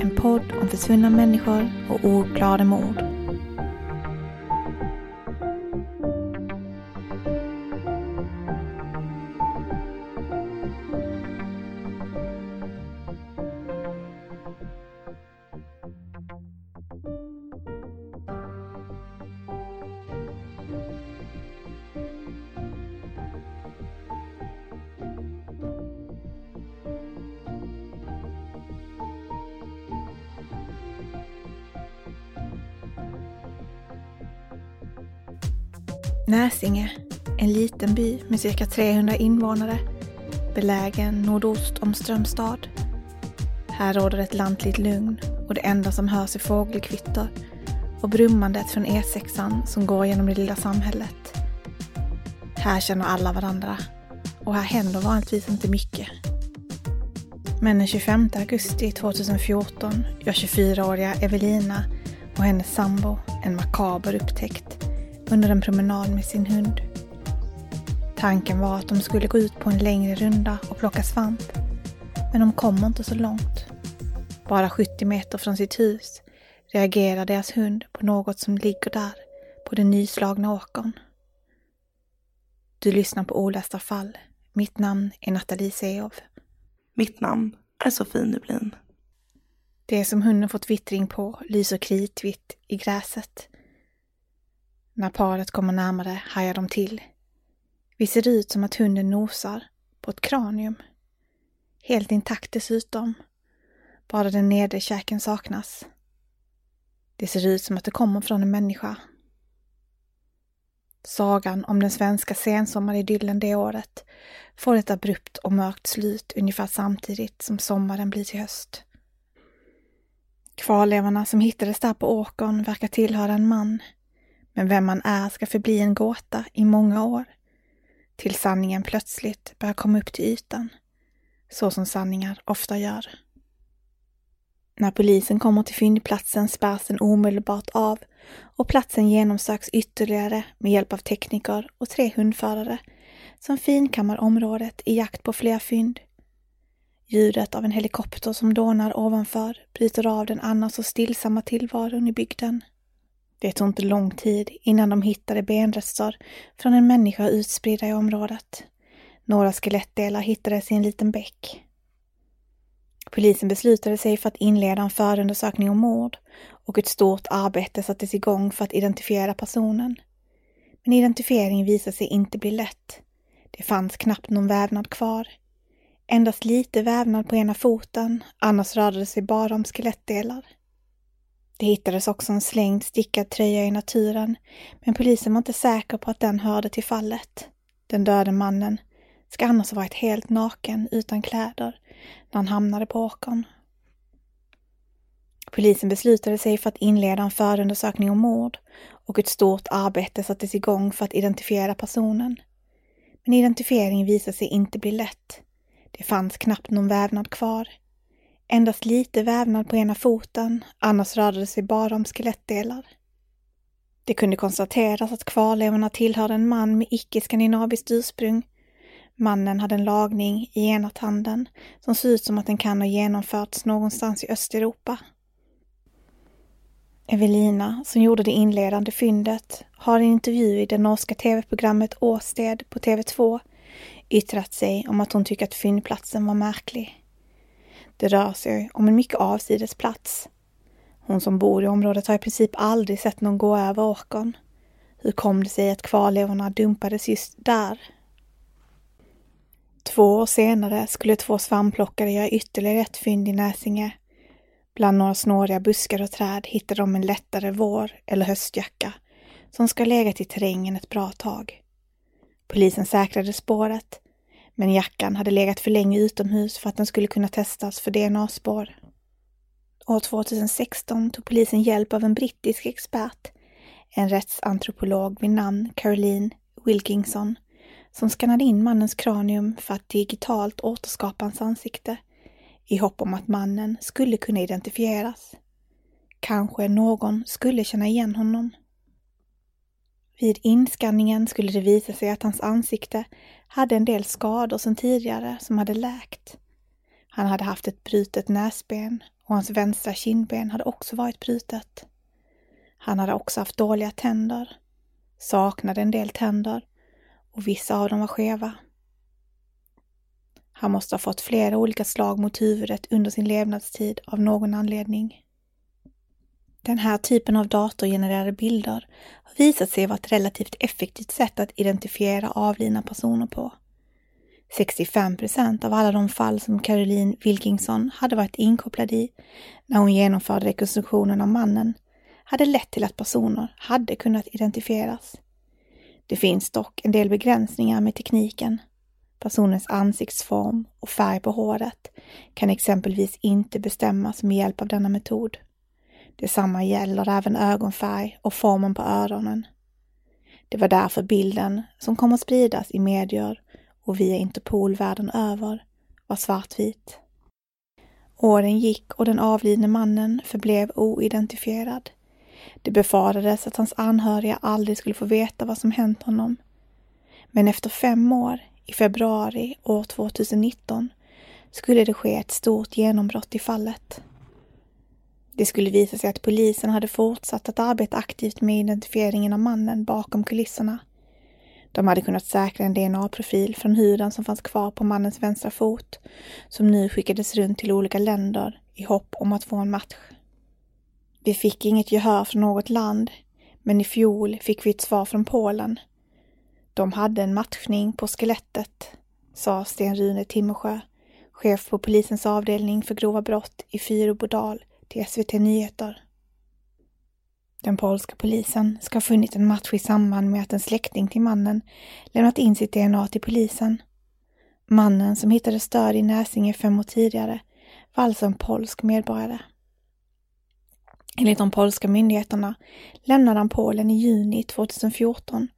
En podd om försvunna människor och oklara mord. Näsinge, en liten by med cirka 300 invånare, belägen nordost om Strömstad. Här råder ett lantligt lugn och det enda som hörs är fågelkvitter och brummandet från E6an som går genom det lilla samhället. Här känner alla varandra och här händer vanligtvis inte mycket. Men den 25 augusti 2014 gör 24-åriga Evelina och hennes sambo en makaber upptäckt under en promenad med sin hund. Tanken var att de skulle gå ut på en längre runda och plocka svamp. Men de kommer inte så långt. Bara 70 meter från sitt hus reagerar deras hund på något som ligger där på den nyslagna åkern. Du lyssnar på Olästa fall. Mitt namn är Nathalie Seov. Mitt namn är Sofie Nublin. Det som hunden fått vittring på lyser kritvitt i gräset. När paret kommer närmare hajar de till. Vi ser det ut som att hunden nosar på ett kranium. Helt intakt dessutom. Bara den nedre käken saknas. Det ser ut som att det kommer från en människa. Sagan om den svenska sensommaridyllen det året får ett abrupt och mörkt slut ungefär samtidigt som sommaren blir till höst. Kvarlevorna som hittades där på åkern verkar tillhöra en man men vem man är ska förbli en gåta i många år. Till sanningen plötsligt börjar komma upp till ytan. Så som sanningar ofta gör. När polisen kommer till fyndplatsen spärrs den omedelbart av och platsen genomsöks ytterligare med hjälp av tekniker och tre hundförare som finkammar området i jakt på fler fynd. Ljudet av en helikopter som dånar ovanför bryter av den annars så stillsamma tillvaron i bygden. Det tog inte lång tid innan de hittade benrester från en människa utspridda i området. Några skelettdelar hittades i en liten bäck. Polisen beslutade sig för att inleda en förundersökning om mord och ett stort arbete sattes igång för att identifiera personen. Men identifieringen visade sig inte bli lätt. Det fanns knappt någon vävnad kvar. Endast lite vävnad på ena foten, annars rörde det sig bara om skelettdelar. Det hittades också en slängd stickad tröja i naturen, men polisen var inte säker på att den hörde till fallet. Den döde mannen ska annars ha varit helt naken utan kläder när han hamnade på åkern. Polisen beslutade sig för att inleda en förundersökning om mord och ett stort arbete sattes igång för att identifiera personen. Men identifieringen visade sig inte bli lätt. Det fanns knappt någon vävnad kvar. Endast lite vävnad på ena foten, annars rörde det sig bara om skelettdelar. Det kunde konstateras att kvarlevorna tillhörde en man med icke-skandinaviskt ursprung, Mannen hade en lagning i ena tanden som ser ut som att den kan ha genomförts någonstans i Östeuropa. Evelina, som gjorde det inledande fyndet, har i en intervju i det norska tv-programmet Åsted på TV2 yttrat sig om att hon tycker att fyndplatsen var märklig. Det rör sig om en mycket avsides plats. Hon som bor i området har i princip aldrig sett någon gå över åkern. Hur kom det sig att kvarlevorna dumpades just där? Två år senare skulle två svampplockare göra ytterligare ett fynd i Näsinge. Bland några snåriga buskar och träd hittade de en lättare vår eller höstjacka som ska ha legat i terrängen ett bra tag. Polisen säkrade spåret, men jackan hade legat för länge utomhus för att den skulle kunna testas för DNA-spår. År 2016 tog polisen hjälp av en brittisk expert, en rättsantropolog vid namn Caroline Wilkinson, som skannade in mannens kranium för att digitalt återskapa hans ansikte i hopp om att mannen skulle kunna identifieras. Kanske någon skulle känna igen honom. Vid inskanningen skulle det visa sig att hans ansikte hade en del skador sedan tidigare som hade läkt. Han hade haft ett brutet näsben och hans vänstra kindben hade också varit brutet. Han hade också haft dåliga tänder, saknade en del tänder och vissa av dem var skeva. Han måste ha fått flera olika slag mot huvudet under sin levnadstid av någon anledning. Den här typen av datorgenererade bilder har visat sig vara ett relativt effektivt sätt att identifiera avlidna personer på. 65 procent av alla de fall som Caroline Wilkinson hade varit inkopplad i när hon genomförde rekonstruktionen av mannen hade lett till att personer hade kunnat identifieras. Det finns dock en del begränsningar med tekniken. Personens ansiktsform och färg på håret kan exempelvis inte bestämmas med hjälp av denna metod. Detsamma gäller även ögonfärg och formen på öronen. Det var därför bilden, som kom att spridas i medier och via Interpol världen över, var svartvit. Åren gick och den avlidne mannen förblev oidentifierad. Det befarades att hans anhöriga aldrig skulle få veta vad som hänt honom. Men efter fem år, i februari år 2019, skulle det ske ett stort genombrott i fallet. Det skulle visa sig att polisen hade fortsatt att arbeta aktivt med identifieringen av mannen bakom kulisserna. De hade kunnat säkra en DNA-profil från huden som fanns kvar på mannens vänstra fot, som nu skickades runt till olika länder i hopp om att få en match. Vi fick inget gehör från något land, men i fjol fick vi ett svar från Polen. De hade en matchning på skelettet, sa Sten-Rune Timmersjö, chef på polisens avdelning för grova brott i Fyrbodal till SVT Nyheter. Den polska polisen ska ha funnit en match i samband med att en släkting till mannen lämnat in sitt DNA till polisen. Mannen som hittades död i Näsinge fem år tidigare var alltså en polsk medborgare. Enligt de polska myndigheterna lämnade han Polen i juni 2014,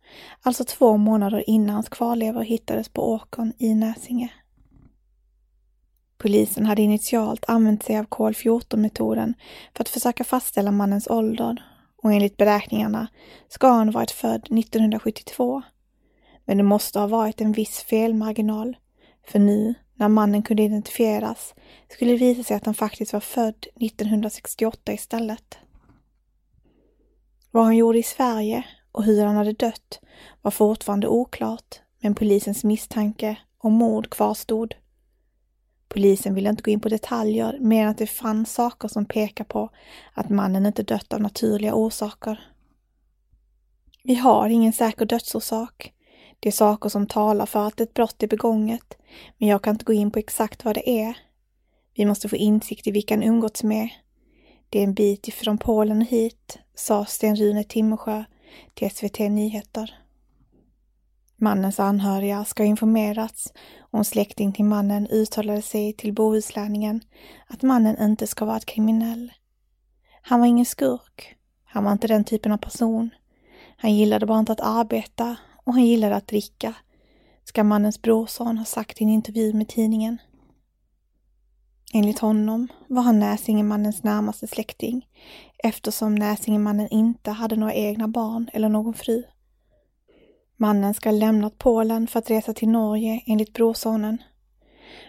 alltså två månader innan hans kvarlevor hittades på åkern i Näsinge. Polisen hade initialt använt sig av kol-14-metoden för att försöka fastställa mannens ålder och enligt beräkningarna ska han varit född 1972. Men det måste ha varit en viss felmarginal, för nu när mannen kunde identifieras skulle det visa sig att han faktiskt var född 1968 istället. Vad han gjorde i Sverige och hur han hade dött var fortfarande oklart, men polisens misstanke om mord kvarstod. Polisen ville inte gå in på detaljer mer än att det fanns saker som pekar på att mannen inte dött av naturliga orsaker. Vi har ingen säker dödsorsak. Det är saker som talar för att ett brott är begånget, men jag kan inte gå in på exakt vad det är. Vi måste få insikt i vilka han umgåtts med. Det är en bit ifrån Polen och hit, sa Sten-Rune Timmersjö till SVT Nyheter. Mannens anhöriga ska ha informerats och en släkting till mannen uttalade sig till Bohuslänningen att mannen inte ska vara kriminell. Han var ingen skurk. Han var inte den typen av person. Han gillade bara inte att arbeta och han gillade att dricka, ska mannens brorson ha sagt i en intervju med tidningen. Enligt honom var han Näsingemannens närmaste släkting eftersom Näsingemannen inte hade några egna barn eller någon fru. Mannen ska ha lämnat Polen för att resa till Norge enligt brorsonen.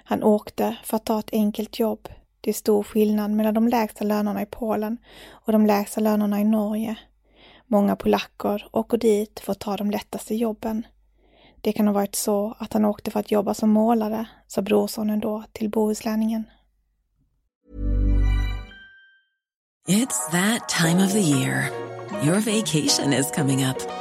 Han åkte för att ta ett enkelt jobb. Det är stor skillnad mellan de lägsta lönerna i Polen och de lägsta lönerna i Norge. Många polacker åker dit för att ta de lättaste jobben. Det kan ha varit så att han åkte för att jobba som målare, sa brorsonen då till Bohuslänningen. It's that time of the year. Your vacation is coming up.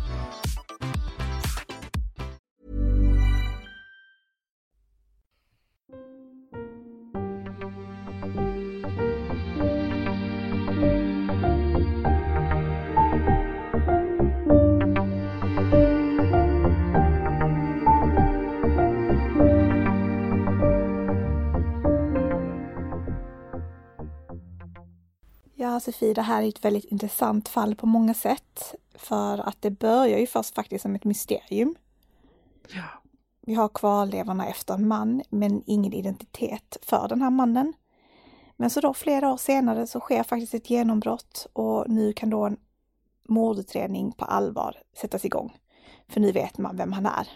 Sofie, det här är ett väldigt intressant fall på många sätt. För att det börjar ju först faktiskt som ett mysterium. Ja. Vi har kvarlevorna efter en man, men ingen identitet för den här mannen. Men så då flera år senare så sker faktiskt ett genombrott och nu kan då en mordutredning på allvar sättas igång. För nu vet man vem han är.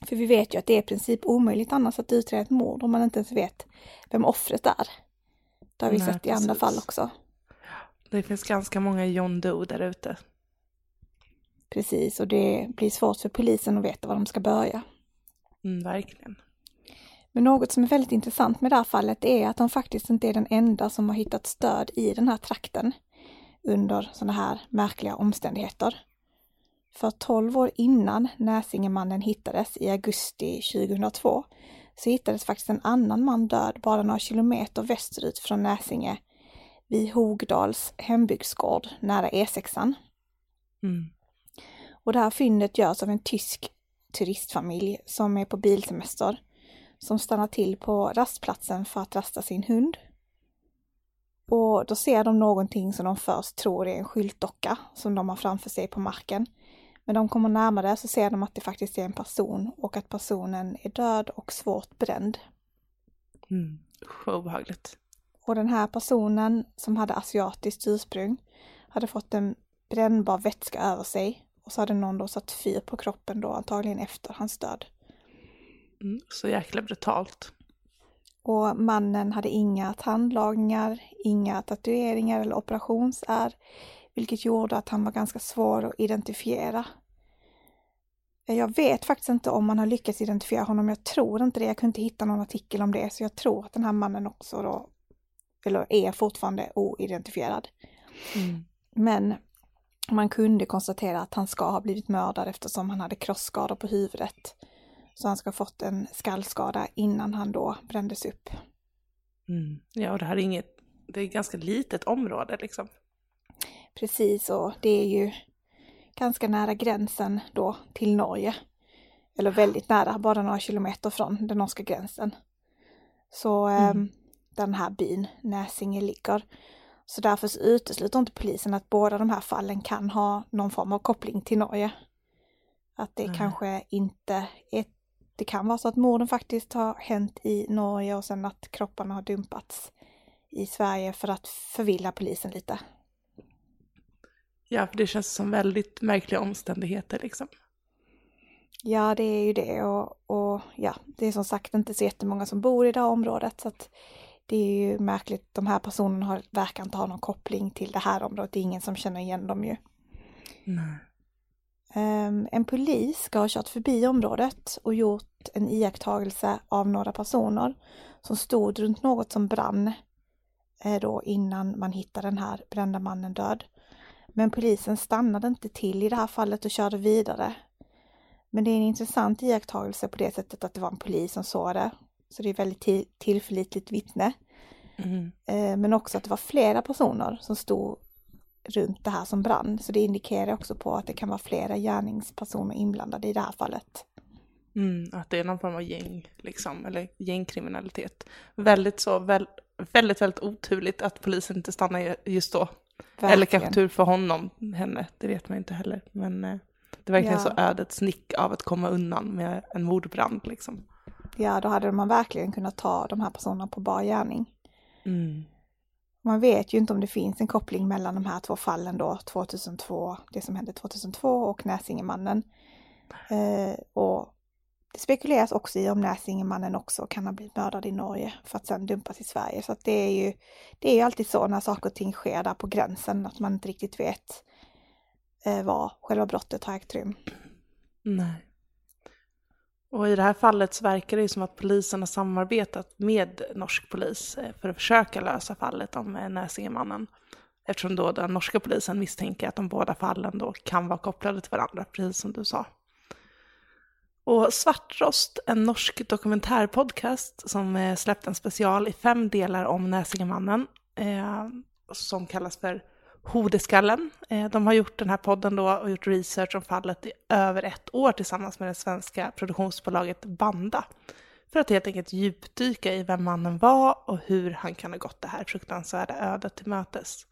För vi vet ju att det är i princip omöjligt annars att utreda ett mord om man inte ens vet vem offret är. Det har vi Nej, sett i andra precis. fall också. Det finns ganska många John Doe där ute. Precis, och det blir svårt för polisen att veta var de ska börja. Mm, verkligen. Men något som är väldigt intressant med det här fallet är att de faktiskt inte är den enda som har hittat stöd i den här trakten under sådana här märkliga omständigheter. För 12 år innan Näsingemannen hittades i augusti 2002 så hittades faktiskt en annan man död bara några kilometer västerut från Näsinge vid Hogdals hembygdsgård nära E6an. Mm. Och det här fyndet görs av en tysk turistfamilj som är på bilsemester som stannar till på rastplatsen för att rasta sin hund. Och då ser de någonting som de först tror är en skyltdocka som de har framför sig på marken. Men de kommer närmare så ser de att det faktiskt är en person och att personen är död och svårt bränd. Mm. Vad obehagligt. Och den här personen som hade asiatiskt ursprung hade fått en brännbar vätska över sig och så hade någon då satt fyr på kroppen då antagligen efter hans död. Mm. Så jäkla brutalt. Och mannen hade inga tandlagningar, inga tatueringar eller operationsär, vilket gjorde att han var ganska svår att identifiera. Jag vet faktiskt inte om man har lyckats identifiera honom, jag tror inte det. Jag kunde inte hitta någon artikel om det, så jag tror att den här mannen också då, eller är fortfarande oidentifierad. Mm. Men man kunde konstatera att han ska ha blivit mördad eftersom han hade krossskador på huvudet. Så han ska ha fått en skallskada innan han då brändes upp. Mm. Ja, och det här är inget, det är ett ganska litet område liksom. Precis, och det är ju ganska nära gränsen då till Norge. Eller väldigt nära, bara några kilometer från den norska gränsen. Så Mm. eh, den här byn Näsinge ligger. Så därför så utesluter inte polisen att båda de här fallen kan ha någon form av koppling till Norge. Att det Nej. kanske inte är det kan vara så att morden faktiskt har hänt i Norge och sen att kropparna har dumpats i Sverige för att förvilla polisen lite. Ja, för det känns som väldigt märkliga omständigheter liksom. Ja, det är ju det och, och ja, det är som sagt inte så jättemånga som bor i det här området så att det är ju märkligt. De här personerna har, verkar inte ha någon koppling till det här området. Det är ingen som känner igen dem ju. Nej. Um, en polis ska ha kört förbi området och gjort en iakttagelse av några personer som stod runt något som brann eh, då innan man hittade den här brända mannen död. Men polisen stannade inte till i det här fallet och körde vidare. Men det är en intressant iakttagelse på det sättet att det var en polis som såg det. Så det är väldigt tillförlitligt vittne. Mm. Eh, men också att det var flera personer som stod runt det här som brann. Så det indikerar också på att det kan vara flera gärningspersoner inblandade i det här fallet. Mm, att det är någon form av gäng, liksom, eller gängkriminalitet. Väldigt så, väl, väldigt, väldigt oturligt att polisen inte stannar just då. Verkligen. Eller kanske tur för honom, henne, det vet man inte heller. Men eh, det är verkligen ja. så ödets snick av att komma undan med en mordbrand liksom. Ja, då hade man verkligen kunnat ta de här personerna på bar gärning. Mm. Man vet ju inte om det finns en koppling mellan de här två fallen då, 2002, det som hände 2002 och Näsingemannen. Eh, och det spekuleras också i om Näsingemannen också kan ha blivit mördad i Norge för att sedan dumpas i Sverige. Så att det är ju det är ju alltid så när saker och ting sker där på gränsen att man inte riktigt vet eh, var själva brottet har ägt rum. Nej. Och i det här fallet så verkar det ju som att polisen har samarbetat med norsk polis eh, för att försöka lösa fallet om eh, Näsingemannen. Eftersom då den norska polisen misstänker att de båda fallen då kan vara kopplade till varandra, precis som du sa. Och Svartrost, en norsk dokumentärpodcast som släppte släppt en special i fem delar om Näsingemannen, eh, som kallas för Hodeskallen. Eh, de har gjort den här podden då och gjort research om fallet i över ett år tillsammans med det svenska produktionsbolaget Banda. För att helt enkelt djupdyka i vem mannen var och hur han kan ha gått det här fruktansvärda ödet till mötes.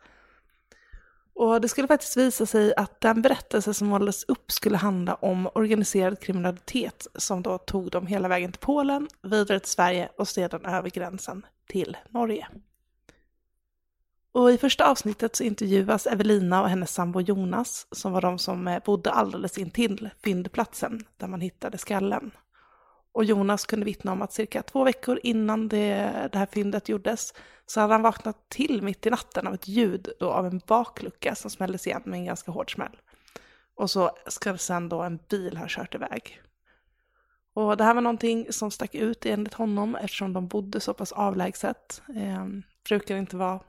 Och det skulle faktiskt visa sig att den berättelse som målades upp skulle handla om organiserad kriminalitet som då tog dem hela vägen till Polen, vidare till Sverige och sedan över gränsen till Norge. Och i första avsnittet så intervjuas Evelina och hennes sambo Jonas, som var de som eh, bodde alldeles intill fyndplatsen där man hittade skallen. Och Jonas kunde vittna om att cirka två veckor innan det, det här fyndet gjordes så hade han vaknat till mitt i natten av ett ljud då av en baklucka som smälldes igen med en ganska hård smäll. Och så ska sen då en bil ha kört iväg. Och det här var någonting som stack ut enligt honom eftersom de bodde så pass avlägset. Eh, brukar inte vara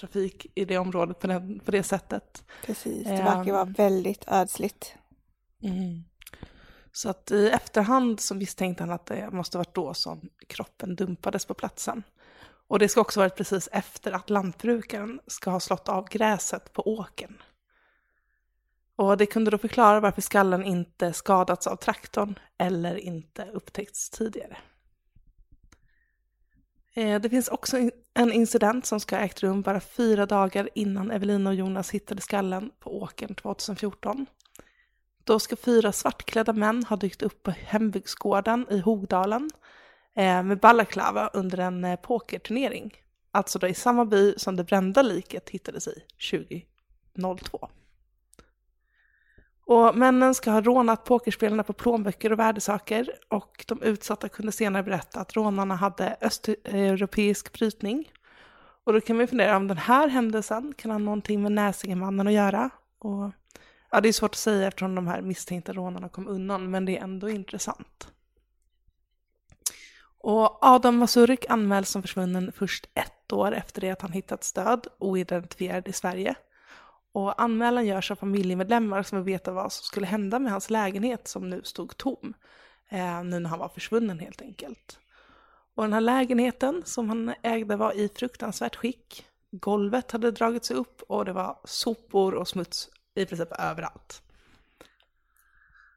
trafik i det området på, den, på det sättet. Precis, det verkar um, vara väldigt ödsligt. Mm. Så att i efterhand så misstänkte han att det måste varit då som kroppen dumpades på platsen. Och det ska också varit precis efter att lantbrukaren ska ha slått av gräset på åken. Och det kunde då förklara varför skallen inte skadats av traktorn eller inte upptäckts tidigare. Eh, det finns också en incident som ska ha ägt rum bara fyra dagar innan Evelina och Jonas hittade skallen på åkern 2014. Då ska fyra svartklädda män ha dykt upp på hembygdsgården i Hogdalen eh, med balaklava under en eh, pokerturnering. Alltså då i samma by som det brända liket hittades i 2002. Och männen ska ha rånat pokerspelarna på plånböcker och värdesaker och de utsatta kunde senare berätta att rånarna hade östeuropeisk brytning. Och då kan vi fundera om den här händelsen kan ha någonting med Näsingemannen att göra. Och, ja, det är svårt att säga eftersom de här misstänkta rånarna kom undan, men det är ändå intressant. Och Adam Masurik anmäls som försvunnen först ett år efter det att han hittats död, oidentifierad i Sverige. Och anmälan görs av familjemedlemmar som vill veta vad som skulle hända med hans lägenhet som nu stod tom. Eh, nu när han var försvunnen helt enkelt. Och den här lägenheten som han ägde var i fruktansvärt skick. Golvet hade dragits upp och det var sopor och smuts i princip överallt.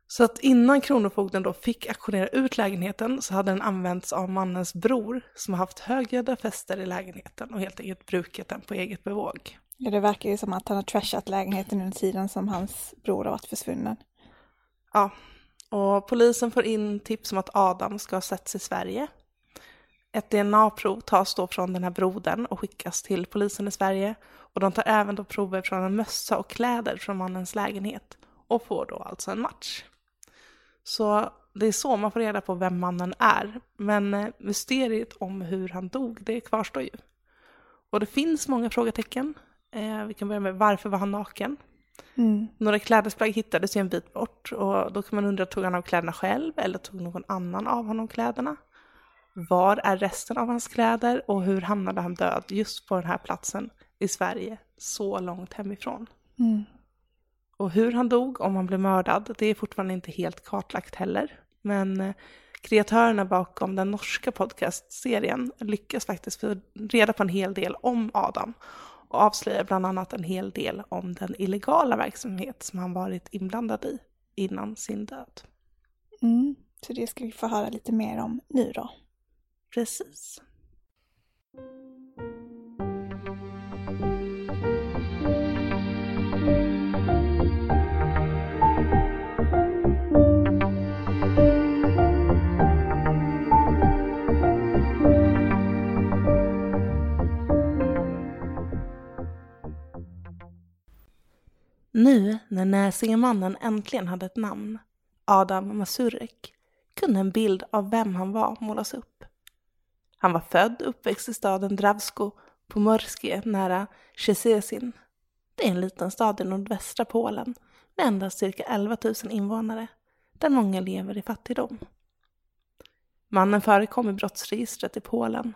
Så att innan Kronofogden då fick auktionera ut lägenheten så hade den använts av mannens bror som har haft högljudda fester i lägenheten och helt enkelt brukat den på eget bevåg. Ja, det verkar ju som att han har trashat lägenheten under tiden som hans bror har varit försvunnen. Ja, Och polisen får in tips om att Adam ska ha setts i Sverige. Ett DNA-prov tas då från den här brodern och skickas till polisen i Sverige. Och de tar även då prover från en mössa och kläder från mannens lägenhet och får då alltså en match. Så det är så man får reda på vem mannen är. Men eh, mysteriet om hur han dog, det kvarstår ju. Och det finns många frågetecken. Eh, vi kan börja med varför var han naken? Mm. Några klädesplagg hittades ju en bit bort och då kan man undra, tog han av kläderna själv eller tog någon annan av honom kläderna? Var är resten av hans kläder och hur hamnade han död just på den här platsen i Sverige så långt hemifrån? Mm. Och hur han dog, om han blev mördad, det är fortfarande inte helt kartlagt heller. Men eh, kreatörerna bakom den norska podcastserien lyckas faktiskt få reda på en hel del om Adam och avslöjar bland annat en hel del om den illegala verksamhet som han varit inblandad i innan sin död. Mm. Så det ska vi få höra lite mer om nu då. Precis. Nu när Näsingemannen äntligen hade ett namn, Adam Masurek, kunde en bild av vem han var målas upp. Han var född och uppväxt i staden Drawsko på Morskie nära Szczecin. Det är en liten stad i nordvästra Polen med endast cirka 11 000 invånare, där många lever i fattigdom. Mannen förekom i brottsregistret i Polen,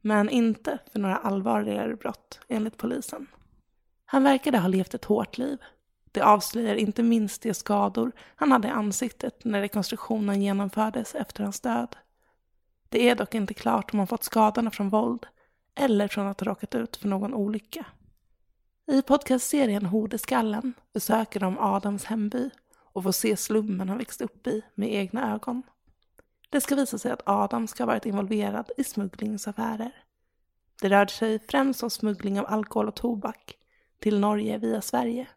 men inte för några allvarligare brott enligt polisen. Han verkade ha levt ett hårt liv. Det avslöjar inte minst de skador han hade i ansiktet när rekonstruktionen genomfördes efter hans död. Det är dock inte klart om han fått skadorna från våld eller från att ha råkat ut för någon olycka. I podcastserien Hodeskallen besöker de Adams hemby och får se slummen han växt upp i med egna ögon. Det ska visa sig att Adam ska ha varit involverad i smugglingsaffärer. Det rörde sig främst om smuggling av alkohol och tobak till Norge via Sverige.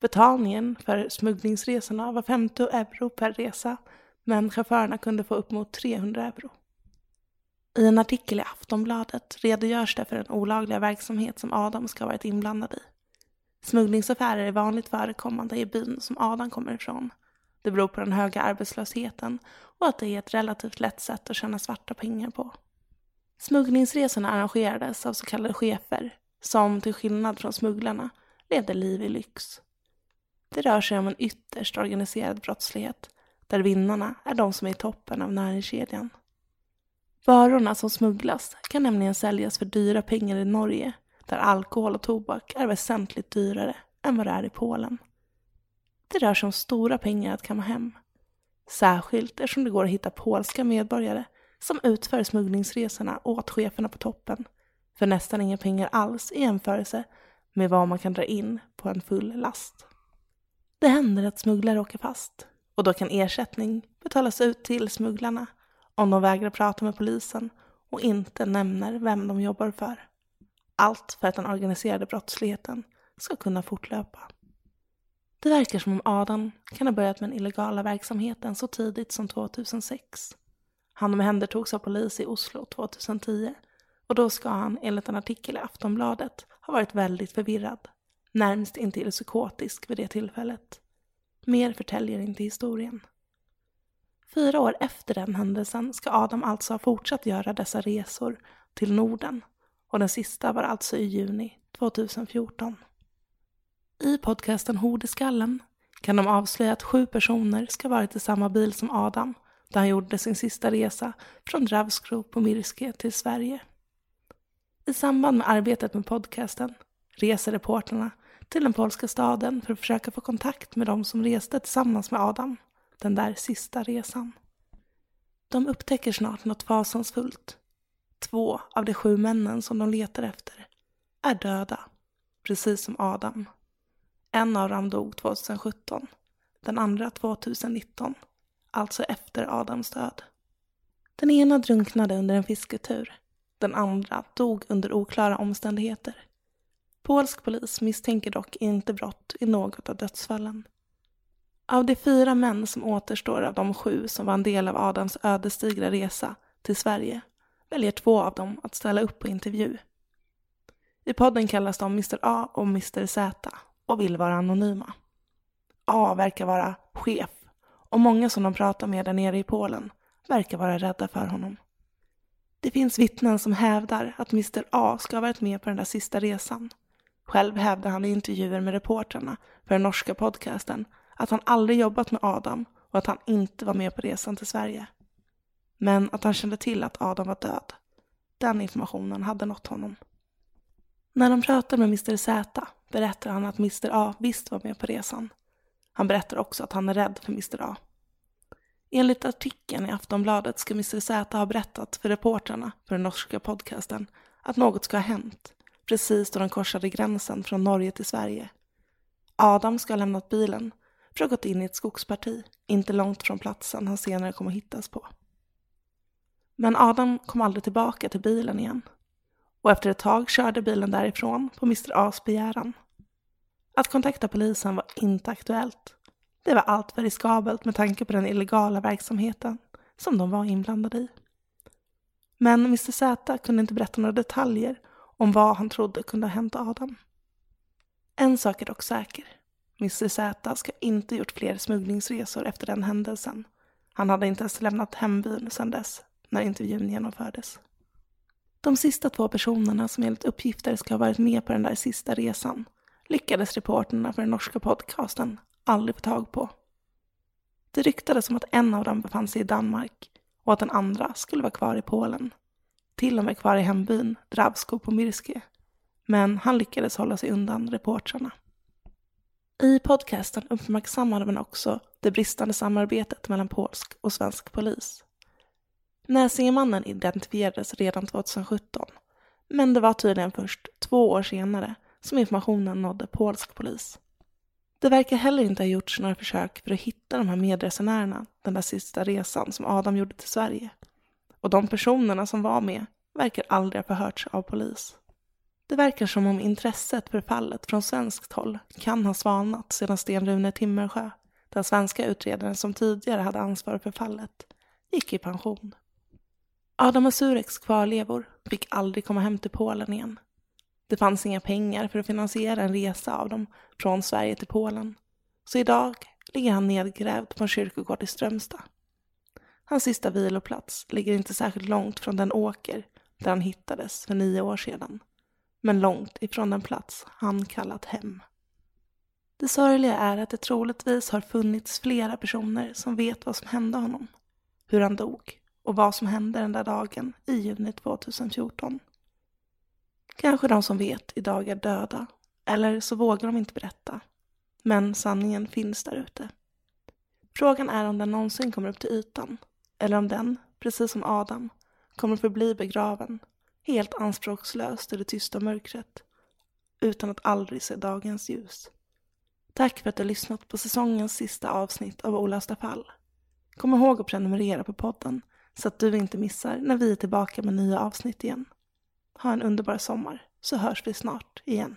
Betalningen för smugglingsresorna var 50 euro per resa, men chaufförerna kunde få upp mot 300 euro. I en artikel i Aftonbladet redogörs det för den olagliga verksamhet som Adam ska ha varit inblandad i. Smugglingsaffärer är vanligt förekommande i byn som Adam kommer ifrån. Det beror på den höga arbetslösheten och att det är ett relativt lätt sätt att tjäna svarta pengar på. Smugglingsresorna arrangerades av så kallade chefer som till skillnad från smugglarna levde liv i lyx. Det rör sig om en ytterst organiserad brottslighet där vinnarna är de som är i toppen av näringskedjan. Varorna som smugglas kan nämligen säljas för dyra pengar i Norge där alkohol och tobak är väsentligt dyrare än vad det är i Polen. Det rör sig om stora pengar att kamma hem. Särskilt eftersom det går att hitta polska medborgare som utför smugglingsresorna åt cheferna på toppen för nästan inga pengar alls i jämförelse med vad man kan dra in på en full last. Det händer att smugglare åker fast och då kan ersättning betalas ut till smugglarna om de vägrar prata med polisen och inte nämner vem de jobbar för. Allt för att den organiserade brottsligheten ska kunna fortlöpa. Det verkar som om Adam kan ha börjat med den illegala verksamheten så tidigt som 2006. Han omhändertogs av polis i Oslo 2010 och då ska han enligt en artikel i Aftonbladet ha varit väldigt förvirrad, närmst intill psykotisk vid det tillfället. Mer förtäljer inte historien. Fyra år efter den händelsen ska Adam alltså ha fortsatt göra dessa resor till Norden och den sista var alltså i juni 2014. I podcasten Hord i skallen kan de avslöja att sju personer ska varit i samma bil som Adam då han gjorde sin sista resa från Dravskro på Mirske till Sverige. I samband med arbetet med podcasten reser reporterna till den polska staden för att försöka få kontakt med de som reste tillsammans med Adam den där sista resan. De upptäcker snart något fasansfullt. Två av de sju männen som de letar efter är döda, precis som Adam. En av dem dog 2017, den andra 2019, alltså efter Adams död. Den ena drunknade under en fisketur den andra dog under oklara omständigheter. Polsk polis misstänker dock inte brott i något av dödsfallen. Av de fyra män som återstår av de sju som var en del av Adams ödesdigra resa till Sverige väljer två av dem att ställa upp på intervju. I podden kallas de Mr A och Mr Z och vill vara anonyma. A verkar vara chef och många som de pratar med där nere i Polen verkar vara rädda för honom. Det finns vittnen som hävdar att Mr A ska ha varit med på den där sista resan. Själv hävdar han i intervjuer med reportrarna för den norska podcasten att han aldrig jobbat med Adam och att han inte var med på resan till Sverige. Men att han kände till att Adam var död. Den informationen hade nått honom. När de pratar med Mr Z berättar han att Mr A visst var med på resan. Han berättar också att han är rädd för Mr A. Enligt artikeln i Aftonbladet ska Mr Z ha berättat för reportrarna för den norska podcasten att något ska ha hänt precis då de korsade gränsen från Norge till Sverige. Adam ska ha lämnat bilen för att ha gått in i ett skogsparti inte långt från platsen han senare kom att hittas på. Men Adam kom aldrig tillbaka till bilen igen och efter ett tag körde bilen därifrån på Mr A's begäran. Att kontakta polisen var inte aktuellt. Det var alltför riskabelt med tanke på den illegala verksamheten som de var inblandade i. Men Mr Z kunde inte berätta några detaljer om vad han trodde kunde ha hänt Adam. En sak är dock säker. Mr Z ska inte ha gjort fler smugglingsresor efter den händelsen. Han hade inte ens lämnat hembyn sedan dess, när intervjun genomfördes. De sista två personerna som enligt uppgifter ska ha varit med på den där sista resan lyckades reporterna för den norska podcasten aldrig få tag på. Det ryktades om att en av dem befann sig i Danmark och att den andra skulle vara kvar i Polen. Till och med kvar i hembyn Dravsko på Mirske. Men han lyckades hålla sig undan reportrarna. I podcasten uppmärksammade man också det bristande samarbetet mellan polsk och svensk polis. Näsingemannen identifierades redan 2017, men det var tydligen först två år senare som informationen nådde polsk polis. Det verkar heller inte ha gjorts några försök för att hitta de här medresenärerna den där sista resan som Adam gjorde till Sverige. Och de personerna som var med verkar aldrig ha förhörts av polis. Det verkar som om intresset för fallet från svenskt håll kan ha svalnat sedan Sten-Rune Timmersjö, den svenska utredaren som tidigare hade ansvar för fallet, gick i pension. Adam och Sureks kvarlevor fick aldrig komma hem till Polen igen. Det fanns inga pengar för att finansiera en resa av dem från Sverige till Polen. Så idag ligger han nedgrävd på en kyrkogård i Strömstad. Hans sista viloplats ligger inte särskilt långt från den åker där han hittades för nio år sedan. Men långt ifrån den plats han kallat hem. Det sorgliga är att det troligtvis har funnits flera personer som vet vad som hände honom. Hur han dog och vad som hände den där dagen i juni 2014. Kanske de som vet idag är döda, eller så vågar de inte berätta. Men sanningen finns där ute. Frågan är om den någonsin kommer upp till ytan, eller om den, precis som Adam, kommer förbli begraven, helt anspråkslöst i det tysta mörkret, utan att aldrig se dagens ljus. Tack för att du har lyssnat på säsongens sista avsnitt av Olösta fall. Kom ihåg att prenumerera på podden så att du inte missar när vi är tillbaka med nya avsnitt igen. Ha en underbar sommar så hörs vi snart igen.